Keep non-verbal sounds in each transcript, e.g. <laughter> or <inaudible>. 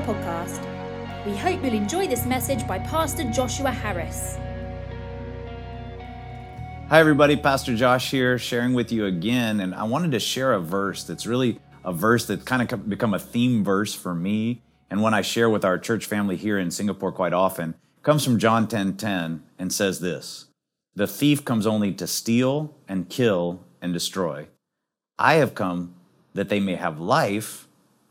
Podcast. We hope you'll enjoy this message by Pastor Joshua Harris. Hi, everybody. Pastor Josh here, sharing with you again. And I wanted to share a verse that's really a verse that's kind of become a theme verse for me. And one I share with our church family here in Singapore quite often. It comes from John 10 10 and says this The thief comes only to steal and kill and destroy. I have come that they may have life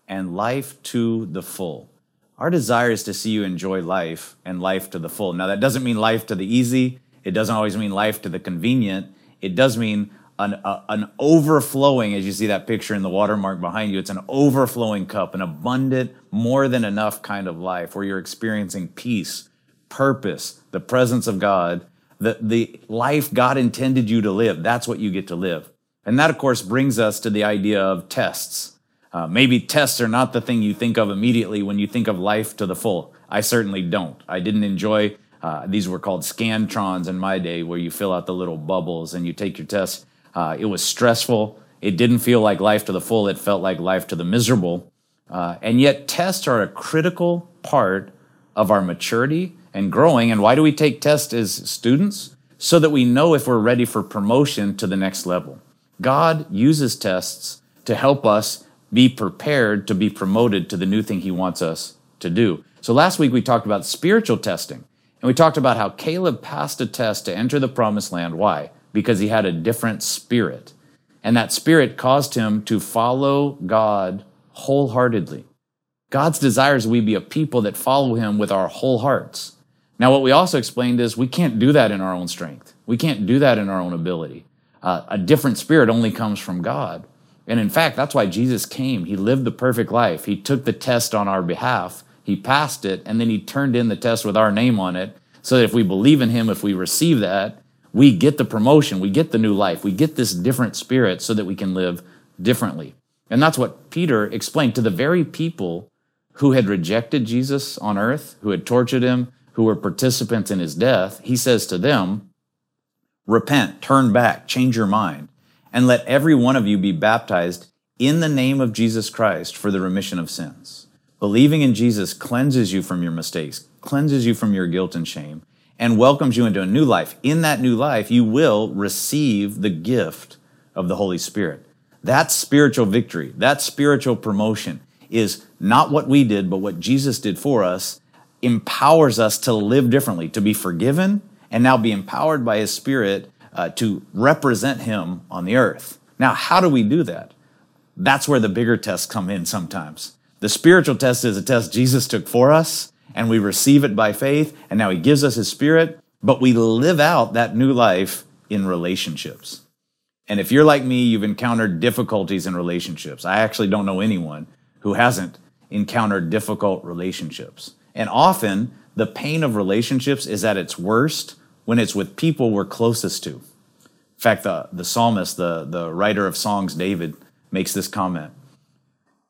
and life to the full. Our desire is to see you enjoy life and life to the full. Now, that doesn't mean life to the easy. It doesn't always mean life to the convenient. It does mean an, an overflowing, as you see that picture in the watermark behind you, it's an overflowing cup, an abundant, more than enough kind of life where you're experiencing peace, purpose, the presence of God, the, the life God intended you to live. That's what you get to live. And that, of course, brings us to the idea of tests. Uh, maybe tests are not the thing you think of immediately when you think of life to the full. I certainly don't. I didn't enjoy, uh, these were called scantrons in my day, where you fill out the little bubbles and you take your test. Uh, it was stressful. It didn't feel like life to the full. It felt like life to the miserable. Uh, and yet, tests are a critical part of our maturity and growing. And why do we take tests as students? So that we know if we're ready for promotion to the next level. God uses tests to help us be prepared to be promoted to the new thing he wants us to do. So last week we talked about spiritual testing and we talked about how Caleb passed a test to enter the promised land. Why? Because he had a different spirit. And that spirit caused him to follow God wholeheartedly. God's desire is we be a people that follow him with our whole hearts. Now, what we also explained is we can't do that in our own strength. We can't do that in our own ability. Uh, a different spirit only comes from God. And in fact, that's why Jesus came. He lived the perfect life. He took the test on our behalf. He passed it, and then he turned in the test with our name on it. So that if we believe in him, if we receive that, we get the promotion, we get the new life, we get this different spirit so that we can live differently. And that's what Peter explained to the very people who had rejected Jesus on earth, who had tortured him, who were participants in his death. He says to them, Repent, turn back, change your mind, and let every one of you be baptized in the name of Jesus Christ for the remission of sins. Believing in Jesus cleanses you from your mistakes, cleanses you from your guilt and shame, and welcomes you into a new life. In that new life, you will receive the gift of the Holy Spirit. That spiritual victory, that spiritual promotion is not what we did, but what Jesus did for us, empowers us to live differently, to be forgiven, and now be empowered by His Spirit uh, to represent Him on the earth. Now, how do we do that? That's where the bigger tests come in sometimes. The spiritual test is a test Jesus took for us, and we receive it by faith, and now He gives us His Spirit, but we live out that new life in relationships. And if you're like me, you've encountered difficulties in relationships. I actually don't know anyone who hasn't encountered difficult relationships. And often, the pain of relationships is at its worst when it's with people we're closest to. In fact, the, the psalmist, the, the writer of songs, David, makes this comment.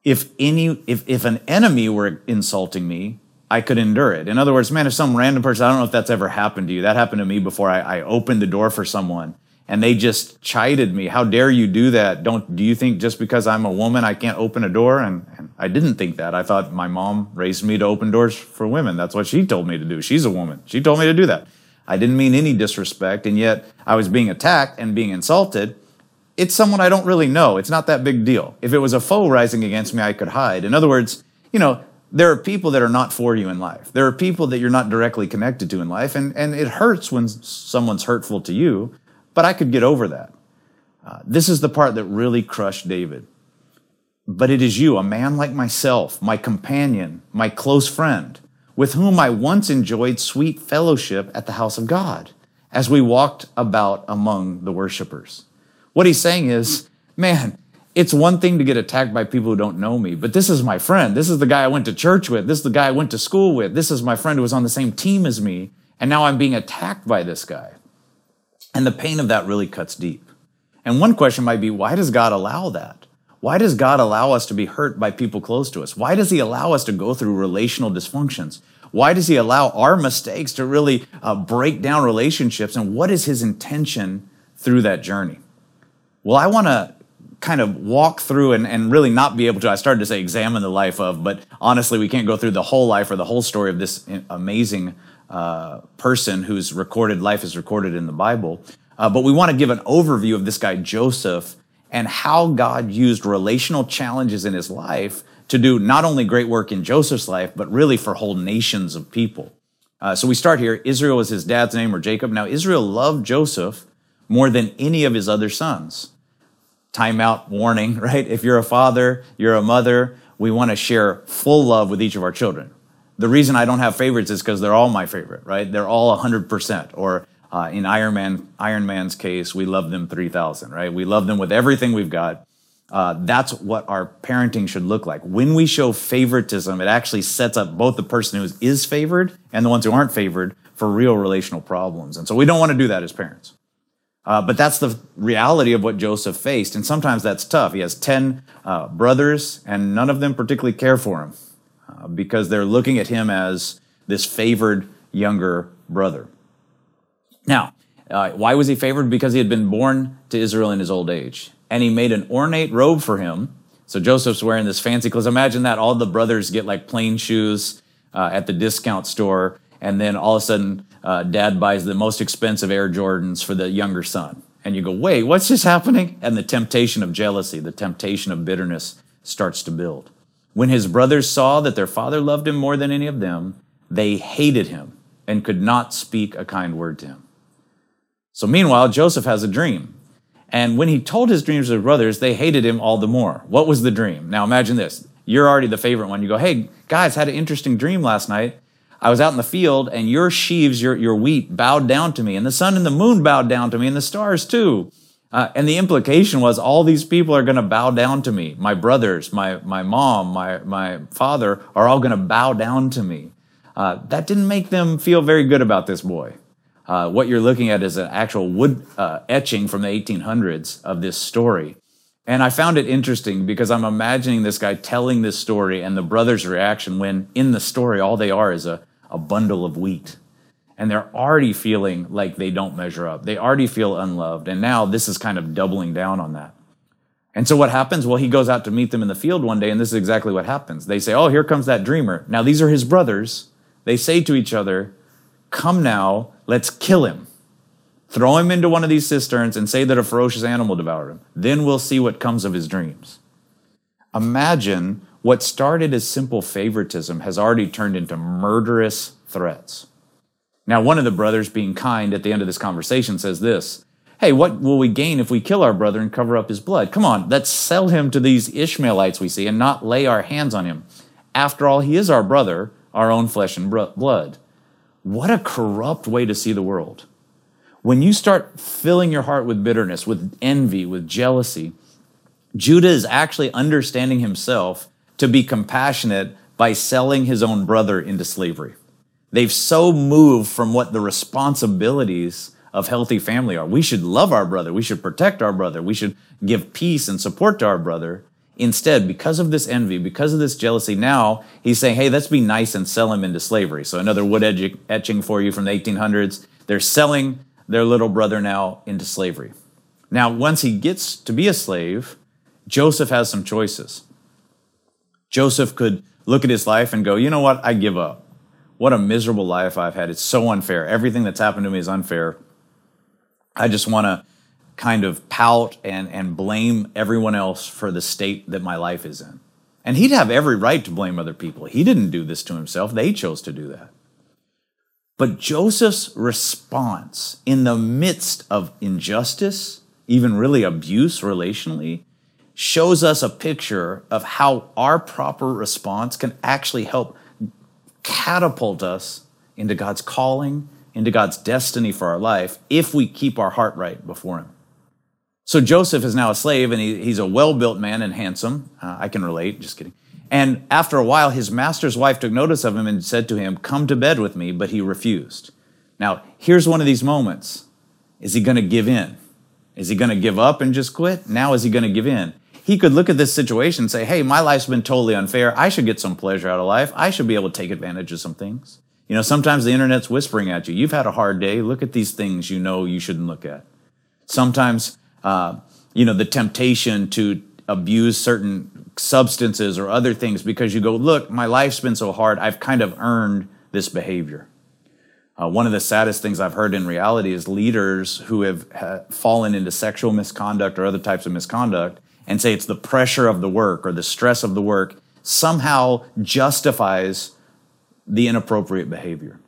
If any, if, if an enemy were insulting me, I could endure it. In other words, man, if some random person, I don't know if that's ever happened to you. That happened to me before I, I opened the door for someone and they just chided me. How dare you do that? Don't, do you think just because I'm a woman, I can't open a door? And, and I didn't think that. I thought my mom raised me to open doors for women. That's what she told me to do. She's a woman. She told me to do that. I didn't mean any disrespect, and yet I was being attacked and being insulted. It's someone I don't really know. It's not that big deal. If it was a foe rising against me, I could hide. In other words, you know, there are people that are not for you in life. There are people that you're not directly connected to in life, and, and it hurts when someone's hurtful to you, but I could get over that. Uh, this is the part that really crushed David. But it is you, a man like myself, my companion, my close friend, with whom I once enjoyed sweet fellowship at the house of God as we walked about among the worshipers. What he's saying is, man, it's one thing to get attacked by people who don't know me, but this is my friend. This is the guy I went to church with. This is the guy I went to school with. This is my friend who was on the same team as me. And now I'm being attacked by this guy. And the pain of that really cuts deep. And one question might be, why does God allow that? Why does God allow us to be hurt by people close to us? Why does He allow us to go through relational dysfunctions? Why does He allow our mistakes to really uh, break down relationships? And what is His intention through that journey? Well, I want to kind of walk through and, and really not be able to, I started to say examine the life of, but honestly, we can't go through the whole life or the whole story of this amazing uh, person whose recorded life is recorded in the Bible. Uh, but we want to give an overview of this guy, Joseph, and how God used relational challenges in his life to do not only great work in Joseph's life, but really for whole nations of people. Uh, so we start here. Israel is his dad's name or Jacob. Now, Israel loved Joseph more than any of his other sons. Timeout warning, <laughs> right? If you're a father, you're a mother, we want to share full love with each of our children. The reason I don't have favorites is because they're all my favorite, right? They're all 100%. Or uh, in Iron Man, Iron Man's case, we love them 3,000, right? We love them with everything we've got. Uh, that's what our parenting should look like. When we show favoritism, it actually sets up both the person who is favored and the ones who aren't favored for real relational problems. And so we don't want to do that as parents. Uh, but that's the reality of what Joseph faced. And sometimes that's tough. He has 10 uh, brothers, and none of them particularly care for him uh, because they're looking at him as this favored younger brother. Now, uh, why was he favored? Because he had been born to Israel in his old age. And he made an ornate robe for him. So Joseph's wearing this fancy clothes. Imagine that all the brothers get like plain shoes uh, at the discount store. And then all of a sudden, uh, dad buys the most expensive Air Jordans for the younger son. And you go, wait, what's just happening? And the temptation of jealousy, the temptation of bitterness starts to build. When his brothers saw that their father loved him more than any of them, they hated him and could not speak a kind word to him. So meanwhile, Joseph has a dream. And when he told his dreams to his brothers, they hated him all the more. What was the dream? Now imagine this. You're already the favorite one. You go, hey, guys, had an interesting dream last night. I was out in the field and your sheaves, your, your wheat bowed down to me and the sun and the moon bowed down to me and the stars too. Uh, and the implication was all these people are going to bow down to me. My brothers, my, my mom, my, my father are all going to bow down to me. Uh, that didn't make them feel very good about this boy. Uh, what you're looking at is an actual wood uh, etching from the 1800s of this story. And I found it interesting because I'm imagining this guy telling this story and the brother's reaction when in the story all they are is a, a bundle of wheat. And they're already feeling like they don't measure up. They already feel unloved. And now this is kind of doubling down on that. And so what happens? Well, he goes out to meet them in the field one day, and this is exactly what happens. They say, Oh, here comes that dreamer. Now, these are his brothers. They say to each other, Come now, let's kill him. Throw him into one of these cisterns and say that a ferocious animal devoured him. Then we'll see what comes of his dreams. Imagine what started as simple favoritism has already turned into murderous threats. Now, one of the brothers, being kind at the end of this conversation, says this Hey, what will we gain if we kill our brother and cover up his blood? Come on, let's sell him to these Ishmaelites we see and not lay our hands on him. After all, he is our brother, our own flesh and blood. What a corrupt way to see the world. When you start filling your heart with bitterness, with envy, with jealousy, Judah is actually understanding himself to be compassionate by selling his own brother into slavery. They've so moved from what the responsibilities of healthy family are. We should love our brother. We should protect our brother. We should give peace and support to our brother. Instead, because of this envy, because of this jealousy, now he's saying, hey, let's be nice and sell him into slavery. So another wood etching for you from the 1800s. They're selling their little brother now into slavery. Now, once he gets to be a slave, Joseph has some choices. Joseph could look at his life and go, you know what? I give up. What a miserable life I've had. It's so unfair. Everything that's happened to me is unfair. I just want to kind of pout and, and blame everyone else for the state that my life is in. And he'd have every right to blame other people. He didn't do this to himself, they chose to do that. But Joseph's response in the midst of injustice, even really abuse relationally, shows us a picture of how our proper response can actually help catapult us into God's calling, into God's destiny for our life, if we keep our heart right before Him. So Joseph is now a slave and he, he's a well built man and handsome. Uh, I can relate, just kidding. And after a while, his master's wife took notice of him and said to him, Come to bed with me, but he refused. Now, here's one of these moments. Is he going to give in? Is he going to give up and just quit? Now, is he going to give in? He could look at this situation and say, Hey, my life's been totally unfair. I should get some pleasure out of life. I should be able to take advantage of some things. You know, sometimes the internet's whispering at you. You've had a hard day. Look at these things you know you shouldn't look at. Sometimes uh, you know, the temptation to abuse certain substances or other things because you go, look, my life's been so hard, I've kind of earned this behavior. Uh, one of the saddest things I've heard in reality is leaders who have ha- fallen into sexual misconduct or other types of misconduct and say it's the pressure of the work or the stress of the work somehow justifies the inappropriate behavior.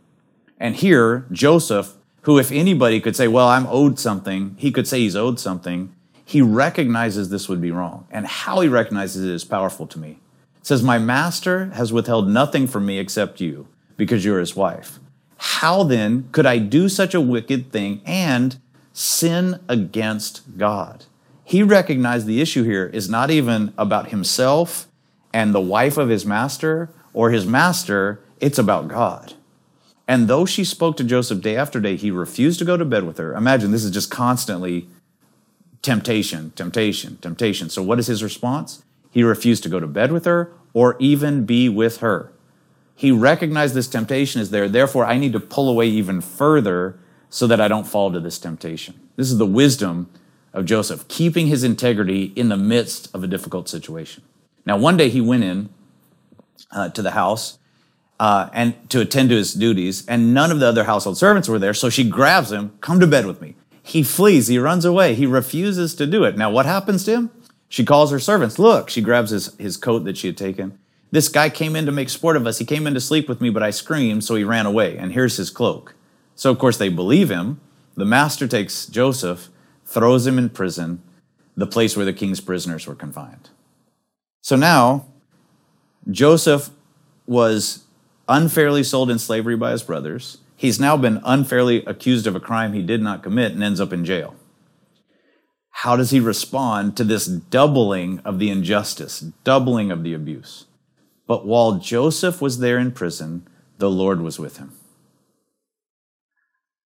And here, Joseph, who if anybody could say, well, I'm owed something, he could say he's owed something, he recognizes this would be wrong. And how he recognizes it is powerful to me. It says, My master has withheld nothing from me except you, because you're his wife. How then could I do such a wicked thing and sin against God? He recognized the issue here is not even about himself and the wife of his master or his master, it's about God. And though she spoke to Joseph day after day, he refused to go to bed with her. Imagine this is just constantly temptation, temptation, temptation. So, what is his response? He refused to go to bed with her or even be with her. He recognized this temptation is there. Therefore, I need to pull away even further so that I don't fall to this temptation. This is the wisdom of Joseph, keeping his integrity in the midst of a difficult situation. Now, one day he went in uh, to the house uh, and to attend to his duties, and none of the other household servants were there. So she grabs him, "Come to bed with me." He flees. He runs away. He refuses to do it. Now, what happens to him? She calls her servants. Look, she grabs his, his coat that she had taken. This guy came in to make sport of us. He came in to sleep with me, but I screamed, so he ran away. And here's his cloak. So, of course, they believe him. The master takes Joseph, throws him in prison, the place where the king's prisoners were confined. So now, Joseph was unfairly sold in slavery by his brothers. He's now been unfairly accused of a crime he did not commit and ends up in jail. How does he respond to this doubling of the injustice, doubling of the abuse? But while Joseph was there in prison, the Lord was with him.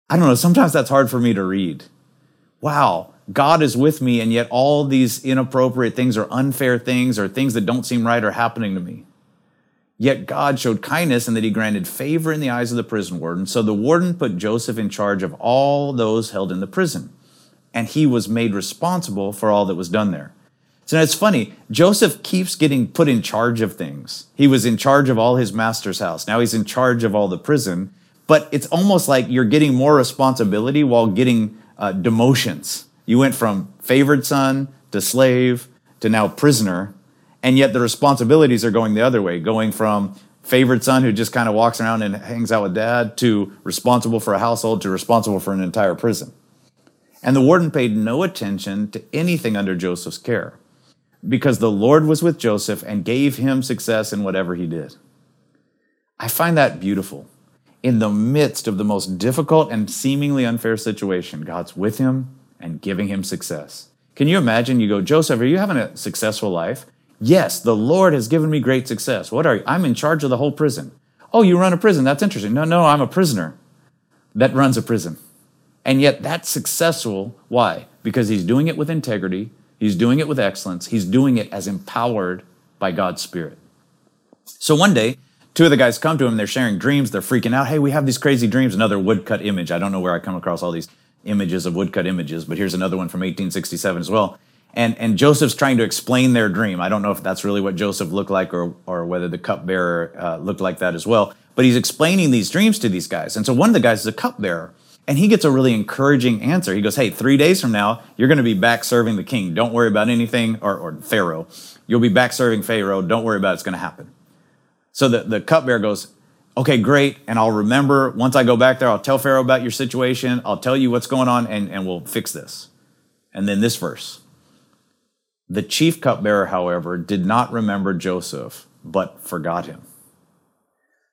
I don't know, sometimes that's hard for me to read. Wow, God is with me, and yet all these inappropriate things or unfair things or things that don't seem right are happening to me. Yet God showed kindness in that he granted favor in the eyes of the prison warden. So the warden put Joseph in charge of all those held in the prison, and he was made responsible for all that was done there. So now it's funny, Joseph keeps getting put in charge of things. He was in charge of all his master's house. Now he's in charge of all the prison. But it's almost like you're getting more responsibility while getting uh, demotions. You went from favored son to slave to now prisoner, and yet the responsibilities are going the other way, going from favored son who just kind of walks around and hangs out with dad to responsible for a household to responsible for an entire prison. And the warden paid no attention to anything under Joseph's care because the Lord was with Joseph and gave him success in whatever he did. I find that beautiful in the midst of the most difficult and seemingly unfair situation, God's with him and giving him success. Can you imagine? You go, Joseph, are you having a successful life? Yes, the Lord has given me great success. What are you? I'm in charge of the whole prison. Oh, you run a prison. That's interesting. No, no, I'm a prisoner that runs a prison. And yet that's successful. Why? Because he's doing it with integrity, he's doing it with excellence, he's doing it as empowered by God's Spirit. So one day, two of the guys come to him, they're sharing dreams, they're freaking out. Hey, we have these crazy dreams. Another woodcut image. I don't know where I come across all these images of woodcut images, but here's another one from 1867 as well. And, and Joseph's trying to explain their dream. I don't know if that's really what Joseph looked like or, or whether the cupbearer uh, looked like that as well. But he's explaining these dreams to these guys. And so one of the guys is a cupbearer. And he gets a really encouraging answer. He goes, Hey, three days from now, you're going to be back serving the king. Don't worry about anything, or, or Pharaoh. You'll be back serving Pharaoh. Don't worry about it. It's going to happen. So the, the cupbearer goes, okay, great. And I'll remember once I go back there, I'll tell Pharaoh about your situation. I'll tell you what's going on and, and we'll fix this. And then this verse. The chief cupbearer, however, did not remember Joseph, but forgot him.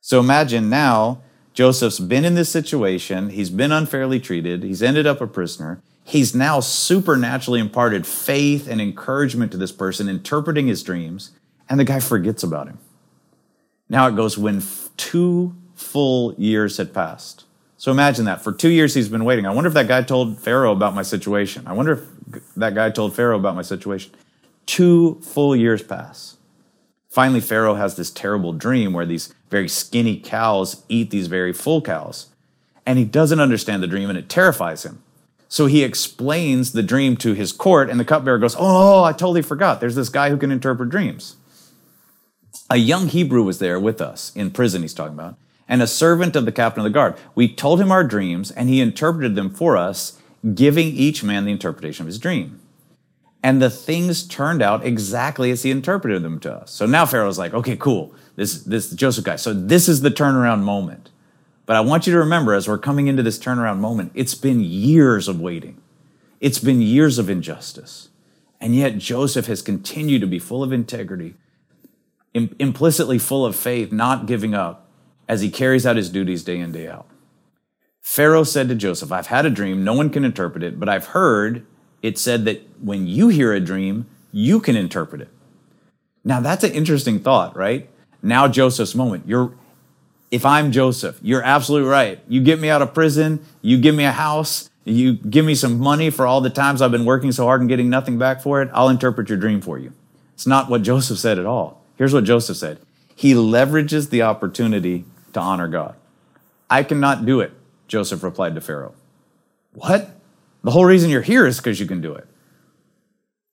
So imagine now Joseph's been in this situation. He's been unfairly treated. He's ended up a prisoner. He's now supernaturally imparted faith and encouragement to this person, interpreting his dreams, and the guy forgets about him. Now it goes when two full years had passed. So imagine that. For two years he's been waiting. I wonder if that guy told Pharaoh about my situation. I wonder if that guy told Pharaoh about my situation. Two full years pass. Finally, Pharaoh has this terrible dream where these very skinny cows eat these very full cows. And he doesn't understand the dream and it terrifies him. So he explains the dream to his court, and the cupbearer goes, oh, oh, I totally forgot. There's this guy who can interpret dreams. A young Hebrew was there with us in prison, he's talking about, and a servant of the captain of the guard. We told him our dreams, and he interpreted them for us, giving each man the interpretation of his dream. And the things turned out exactly as he interpreted them to us. So now Pharaoh's like, okay, cool. This, this Joseph guy. So this is the turnaround moment. But I want you to remember as we're coming into this turnaround moment, it's been years of waiting. It's been years of injustice. And yet Joseph has continued to be full of integrity, Im- implicitly full of faith, not giving up as he carries out his duties day in, day out. Pharaoh said to Joseph, I've had a dream. No one can interpret it, but I've heard it said that when you hear a dream, you can interpret it. Now that's an interesting thought, right? Now Joseph's moment. You're, if I'm Joseph, you're absolutely right. You get me out of prison, you give me a house, you give me some money for all the times I've been working so hard and getting nothing back for it, I'll interpret your dream for you. It's not what Joseph said at all. Here's what Joseph said. He leverages the opportunity to honor God. I cannot do it, Joseph replied to Pharaoh. What? The whole reason you're here is because you can do it.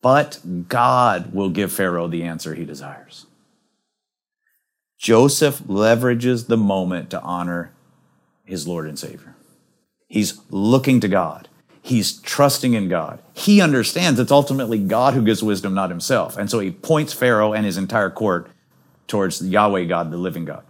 But God will give Pharaoh the answer he desires. Joseph leverages the moment to honor his Lord and Savior. He's looking to God. He's trusting in God. He understands it's ultimately God who gives wisdom, not himself. And so he points Pharaoh and his entire court towards Yahweh God, the living God.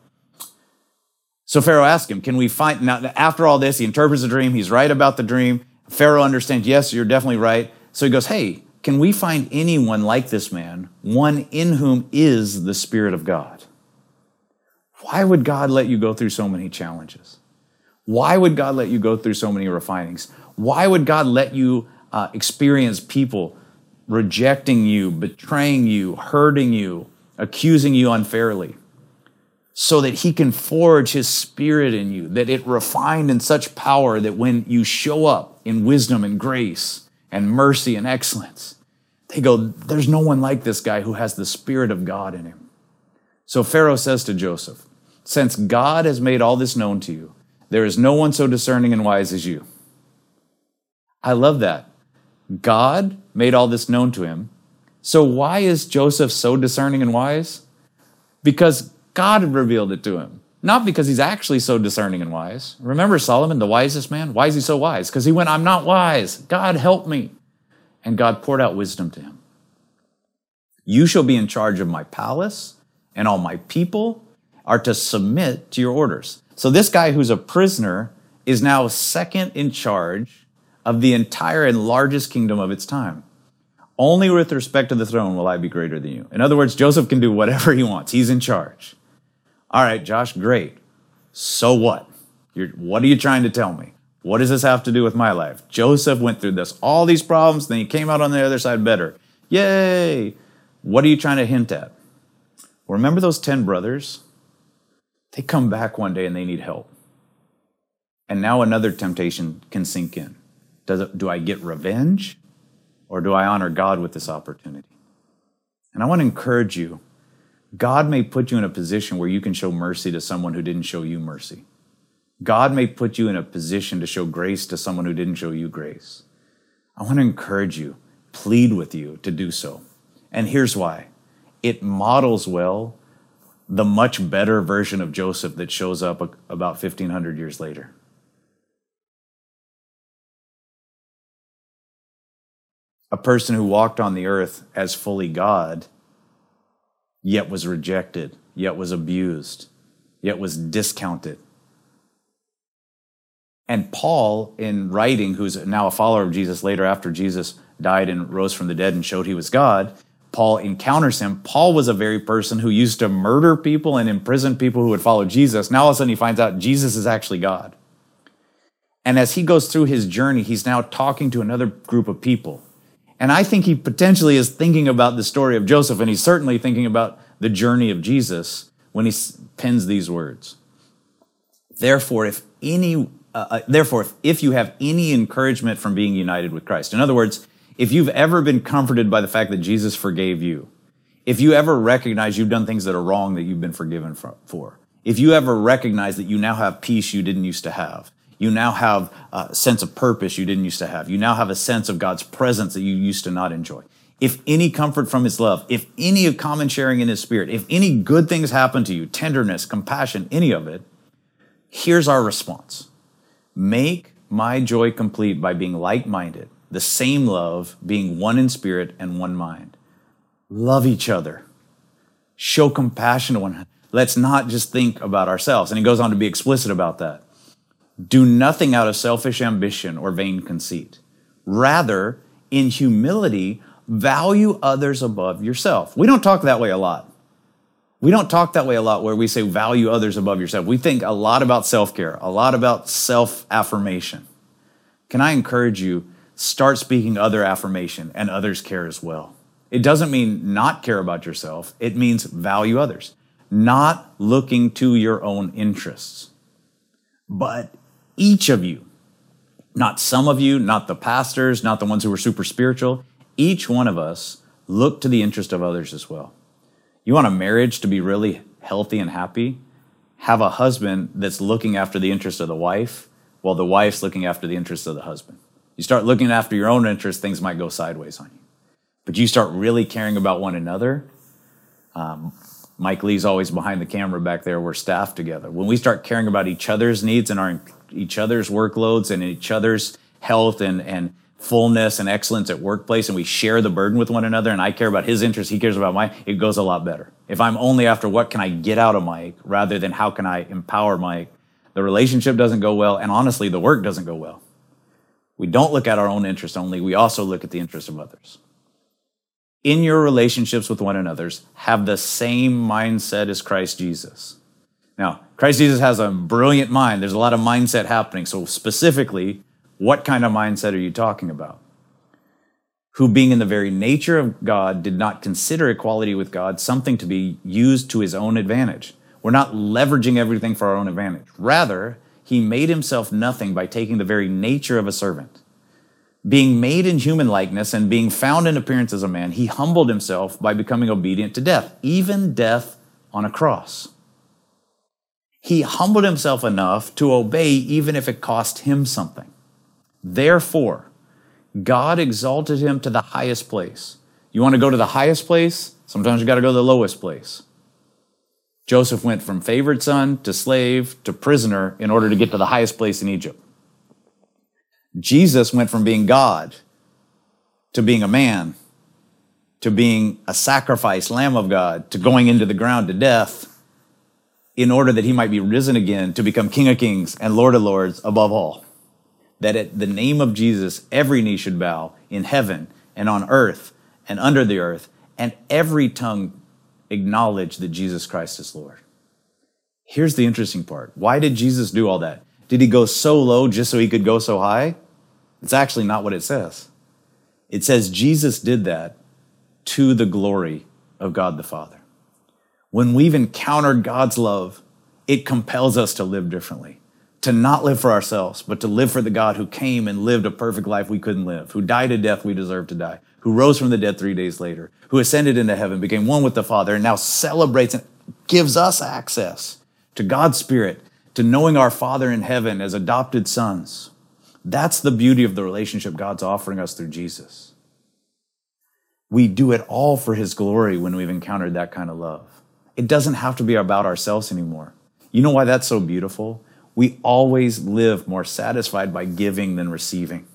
So Pharaoh asks him, Can we find, now after all this, he interprets the dream, he's right about the dream. Pharaoh understands, Yes, you're definitely right. So he goes, Hey, can we find anyone like this man, one in whom is the Spirit of God? Why would God let you go through so many challenges? Why would God let you go through so many refinings? Why would God let you uh, experience people rejecting you, betraying you, hurting you, accusing you unfairly? So that He can forge His Spirit in you, that it refined in such power that when you show up in wisdom and grace and mercy and excellence, they go, There's no one like this guy who has the Spirit of God in him. So Pharaoh says to Joseph, since God has made all this known to you, there is no one so discerning and wise as you. I love that. God made all this known to him. So why is Joseph so discerning and wise? Because God revealed it to him, not because he's actually so discerning and wise. Remember Solomon, the wisest man? Why is he so wise? Because he went, I'm not wise. God help me. And God poured out wisdom to him. You shall be in charge of my palace and all my people are to submit to your orders. So this guy who's a prisoner is now second in charge of the entire and largest kingdom of its time. Only with respect to the throne will I be greater than you. In other words, Joseph can do whatever he wants. He's in charge. All right, Josh, great. So what? You're, what are you trying to tell me? What does this have to do with my life? Joseph went through this, all these problems, then he came out on the other side better. Yay! What are you trying to hint at? Remember those 10 brothers? They come back one day and they need help. And now another temptation can sink in. Does it, do I get revenge or do I honor God with this opportunity? And I want to encourage you God may put you in a position where you can show mercy to someone who didn't show you mercy. God may put you in a position to show grace to someone who didn't show you grace. I want to encourage you, plead with you to do so. And here's why it models well the much better version of Joseph that shows up about 1500 years later. A person who walked on the earth as fully God, yet was rejected, yet was abused, yet was discounted. And Paul, in writing, who's now a follower of Jesus later after Jesus died and rose from the dead and showed he was God, Paul encounters him. Paul was a very person who used to murder people and imprison people who would follow Jesus. Now all of a sudden he finds out Jesus is actually God. And as he goes through his journey, he's now talking to another group of people. And I think he potentially is thinking about the story of Joseph, and he's certainly thinking about the journey of Jesus when he pens these words. Therefore, if any, uh, uh therefore, if, if you have any encouragement from being united with Christ, in other words, if you've ever been comforted by the fact that Jesus forgave you, if you ever recognize you've done things that are wrong that you've been forgiven for, if you ever recognize that you now have peace you didn't used to have, You now have a sense of purpose you didn't used to have. You now have a sense of God's presence that you used to not enjoy. If any comfort from his love, if any of common sharing in his spirit, if any good things happen to you, tenderness, compassion, any of it, here's our response. Make my joy complete by being like minded, the same love, being one in spirit and one mind. Love each other. Show compassion to one another. Let's not just think about ourselves. And he goes on to be explicit about that. Do nothing out of selfish ambition or vain conceit. Rather, in humility, value others above yourself. We don't talk that way a lot. We don't talk that way a lot where we say value others above yourself. We think a lot about self care, a lot about self affirmation. Can I encourage you, start speaking other affirmation and others care as well? It doesn't mean not care about yourself, it means value others, not looking to your own interests. But each of you, not some of you, not the pastors, not the ones who are super spiritual, each one of us look to the interest of others as well. You want a marriage to be really healthy and happy? Have a husband that's looking after the interest of the wife while the wife's looking after the interest of the husband. You start looking after your own interests, things might go sideways on you. But you start really caring about one another. Um, Mike Lee's always behind the camera back there. We're staff together. When we start caring about each other's needs and our each other's workloads and each other's health and and fullness and excellence at workplace and we share the burden with one another and I care about his interests, he cares about mine, it goes a lot better. If I'm only after what can I get out of Mike rather than how can I empower Mike, the relationship doesn't go well, and honestly, the work doesn't go well. We don't look at our own interests only, we also look at the interests of others. In your relationships with one another, have the same mindset as Christ Jesus. Now, Christ Jesus has a brilliant mind. There's a lot of mindset happening. So, specifically, what kind of mindset are you talking about? Who, being in the very nature of God, did not consider equality with God something to be used to his own advantage. We're not leveraging everything for our own advantage. Rather, he made himself nothing by taking the very nature of a servant. Being made in human likeness and being found in appearance as a man, he humbled himself by becoming obedient to death, even death on a cross. He humbled himself enough to obey even if it cost him something. Therefore, God exalted him to the highest place. You want to go to the highest place? Sometimes you got to go to the lowest place. Joseph went from favored son to slave to prisoner in order to get to the highest place in Egypt. Jesus went from being God to being a man to being a sacrifice, Lamb of God, to going into the ground to death in order that he might be risen again to become King of Kings and Lord of Lords above all. That at the name of Jesus, every knee should bow in heaven and on earth and under the earth, and every tongue acknowledge that Jesus Christ is Lord. Here's the interesting part. Why did Jesus do all that? Did he go so low just so he could go so high? It's actually not what it says. It says Jesus did that to the glory of God the Father. When we've encountered God's love, it compels us to live differently, to not live for ourselves, but to live for the God who came and lived a perfect life we couldn't live, who died a death we deserved to die, who rose from the dead three days later, who ascended into heaven, became one with the Father, and now celebrates and gives us access to God's Spirit, to knowing our Father in heaven as adopted sons. That's the beauty of the relationship God's offering us through Jesus. We do it all for His glory when we've encountered that kind of love. It doesn't have to be about ourselves anymore. You know why that's so beautiful? We always live more satisfied by giving than receiving.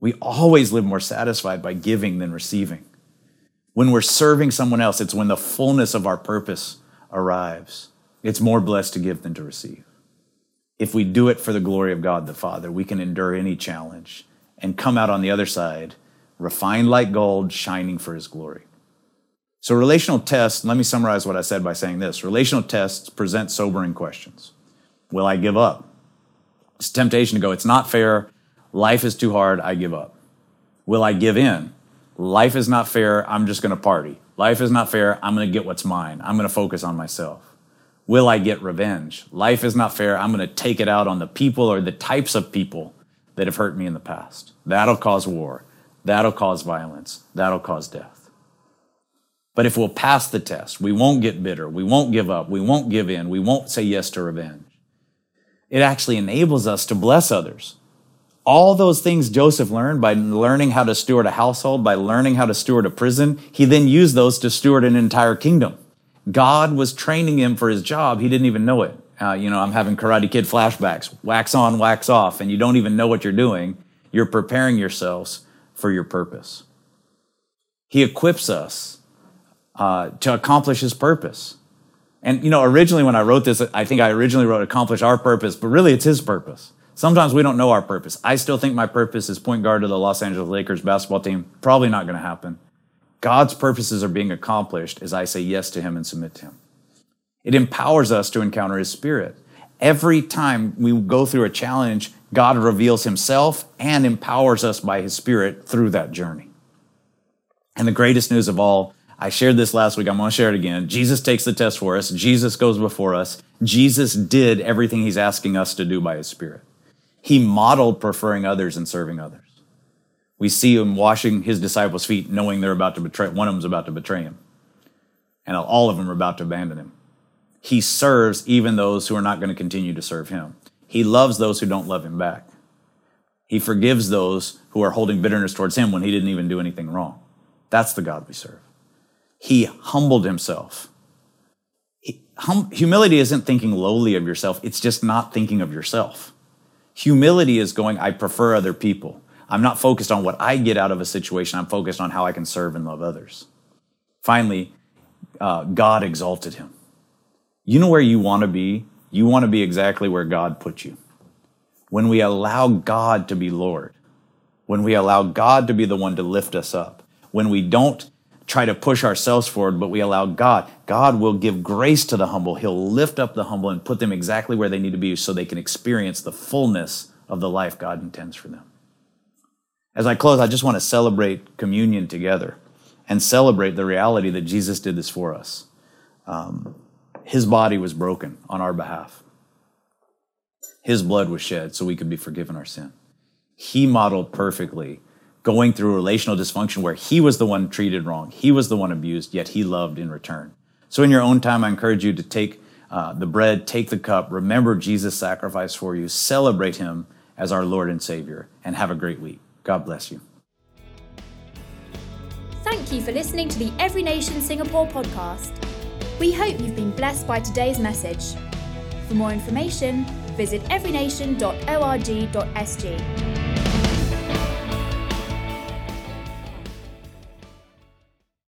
We always live more satisfied by giving than receiving. When we're serving someone else, it's when the fullness of our purpose arrives. It's more blessed to give than to receive. If we do it for the glory of God the Father, we can endure any challenge and come out on the other side refined like gold, shining for his glory. So, relational tests, let me summarize what I said by saying this relational tests present sobering questions. Will I give up? It's temptation to go, it's not fair. Life is too hard. I give up. Will I give in? Life is not fair. I'm just going to party. Life is not fair. I'm going to get what's mine. I'm going to focus on myself. Will I get revenge? Life is not fair. I'm going to take it out on the people or the types of people that have hurt me in the past. That'll cause war. That'll cause violence. That'll cause death. But if we'll pass the test, we won't get bitter. We won't give up. We won't give in. We won't say yes to revenge It actually enables us to bless others. All those things Joseph learned by learning how to steward a household, by learning how to steward a prison, he then used those to steward an entire kingdom. God was training him for his job. He didn't even know it. Uh, you know, I'm having Karate Kid flashbacks, wax on, wax off, and you don't even know what you're doing. You're preparing yourselves for your purpose. He equips us uh, to accomplish his purpose. And, you know, originally when I wrote this, I think I originally wrote accomplish our purpose, but really it's his purpose. Sometimes we don't know our purpose. I still think my purpose is point guard to the Los Angeles Lakers basketball team. Probably not going to happen. God's purposes are being accomplished as I say yes to him and submit to him. It empowers us to encounter his spirit. Every time we go through a challenge, God reveals himself and empowers us by his spirit through that journey. And the greatest news of all I shared this last week. I'm going to share it again. Jesus takes the test for us. Jesus goes before us. Jesus did everything he's asking us to do by his spirit. He modeled preferring others and serving others. We see him washing his disciples' feet, knowing they're about to betray, one of them's about to betray him. And all of them are about to abandon him. He serves even those who are not going to continue to serve him. He loves those who don't love him back. He forgives those who are holding bitterness towards him when he didn't even do anything wrong. That's the God we serve. He humbled himself. Hum, humility isn't thinking lowly of yourself, it's just not thinking of yourself. Humility is going, I prefer other people. I'm not focused on what I get out of a situation, I'm focused on how I can serve and love others. Finally, uh, God exalted him. You know where you want to be? You want to be exactly where God put you. When we allow God to be Lord, when we allow God to be the one to lift us up, when we don't try to push ourselves forward, but we allow God. God will give grace to the humble. He'll lift up the humble and put them exactly where they need to be so they can experience the fullness of the life God intends for them. As I close, I just want to celebrate communion together and celebrate the reality that Jesus did this for us. Um, his body was broken on our behalf. His blood was shed so we could be forgiven our sin. He modeled perfectly going through relational dysfunction where he was the one treated wrong, he was the one abused, yet he loved in return. So, in your own time, I encourage you to take uh, the bread, take the cup, remember Jesus' sacrifice for you, celebrate him as our Lord and Savior, and have a great week. God bless you. Thank you for listening to the Every Nation Singapore podcast. We hope you've been blessed by today's message. For more information, visit everynation.org.sg.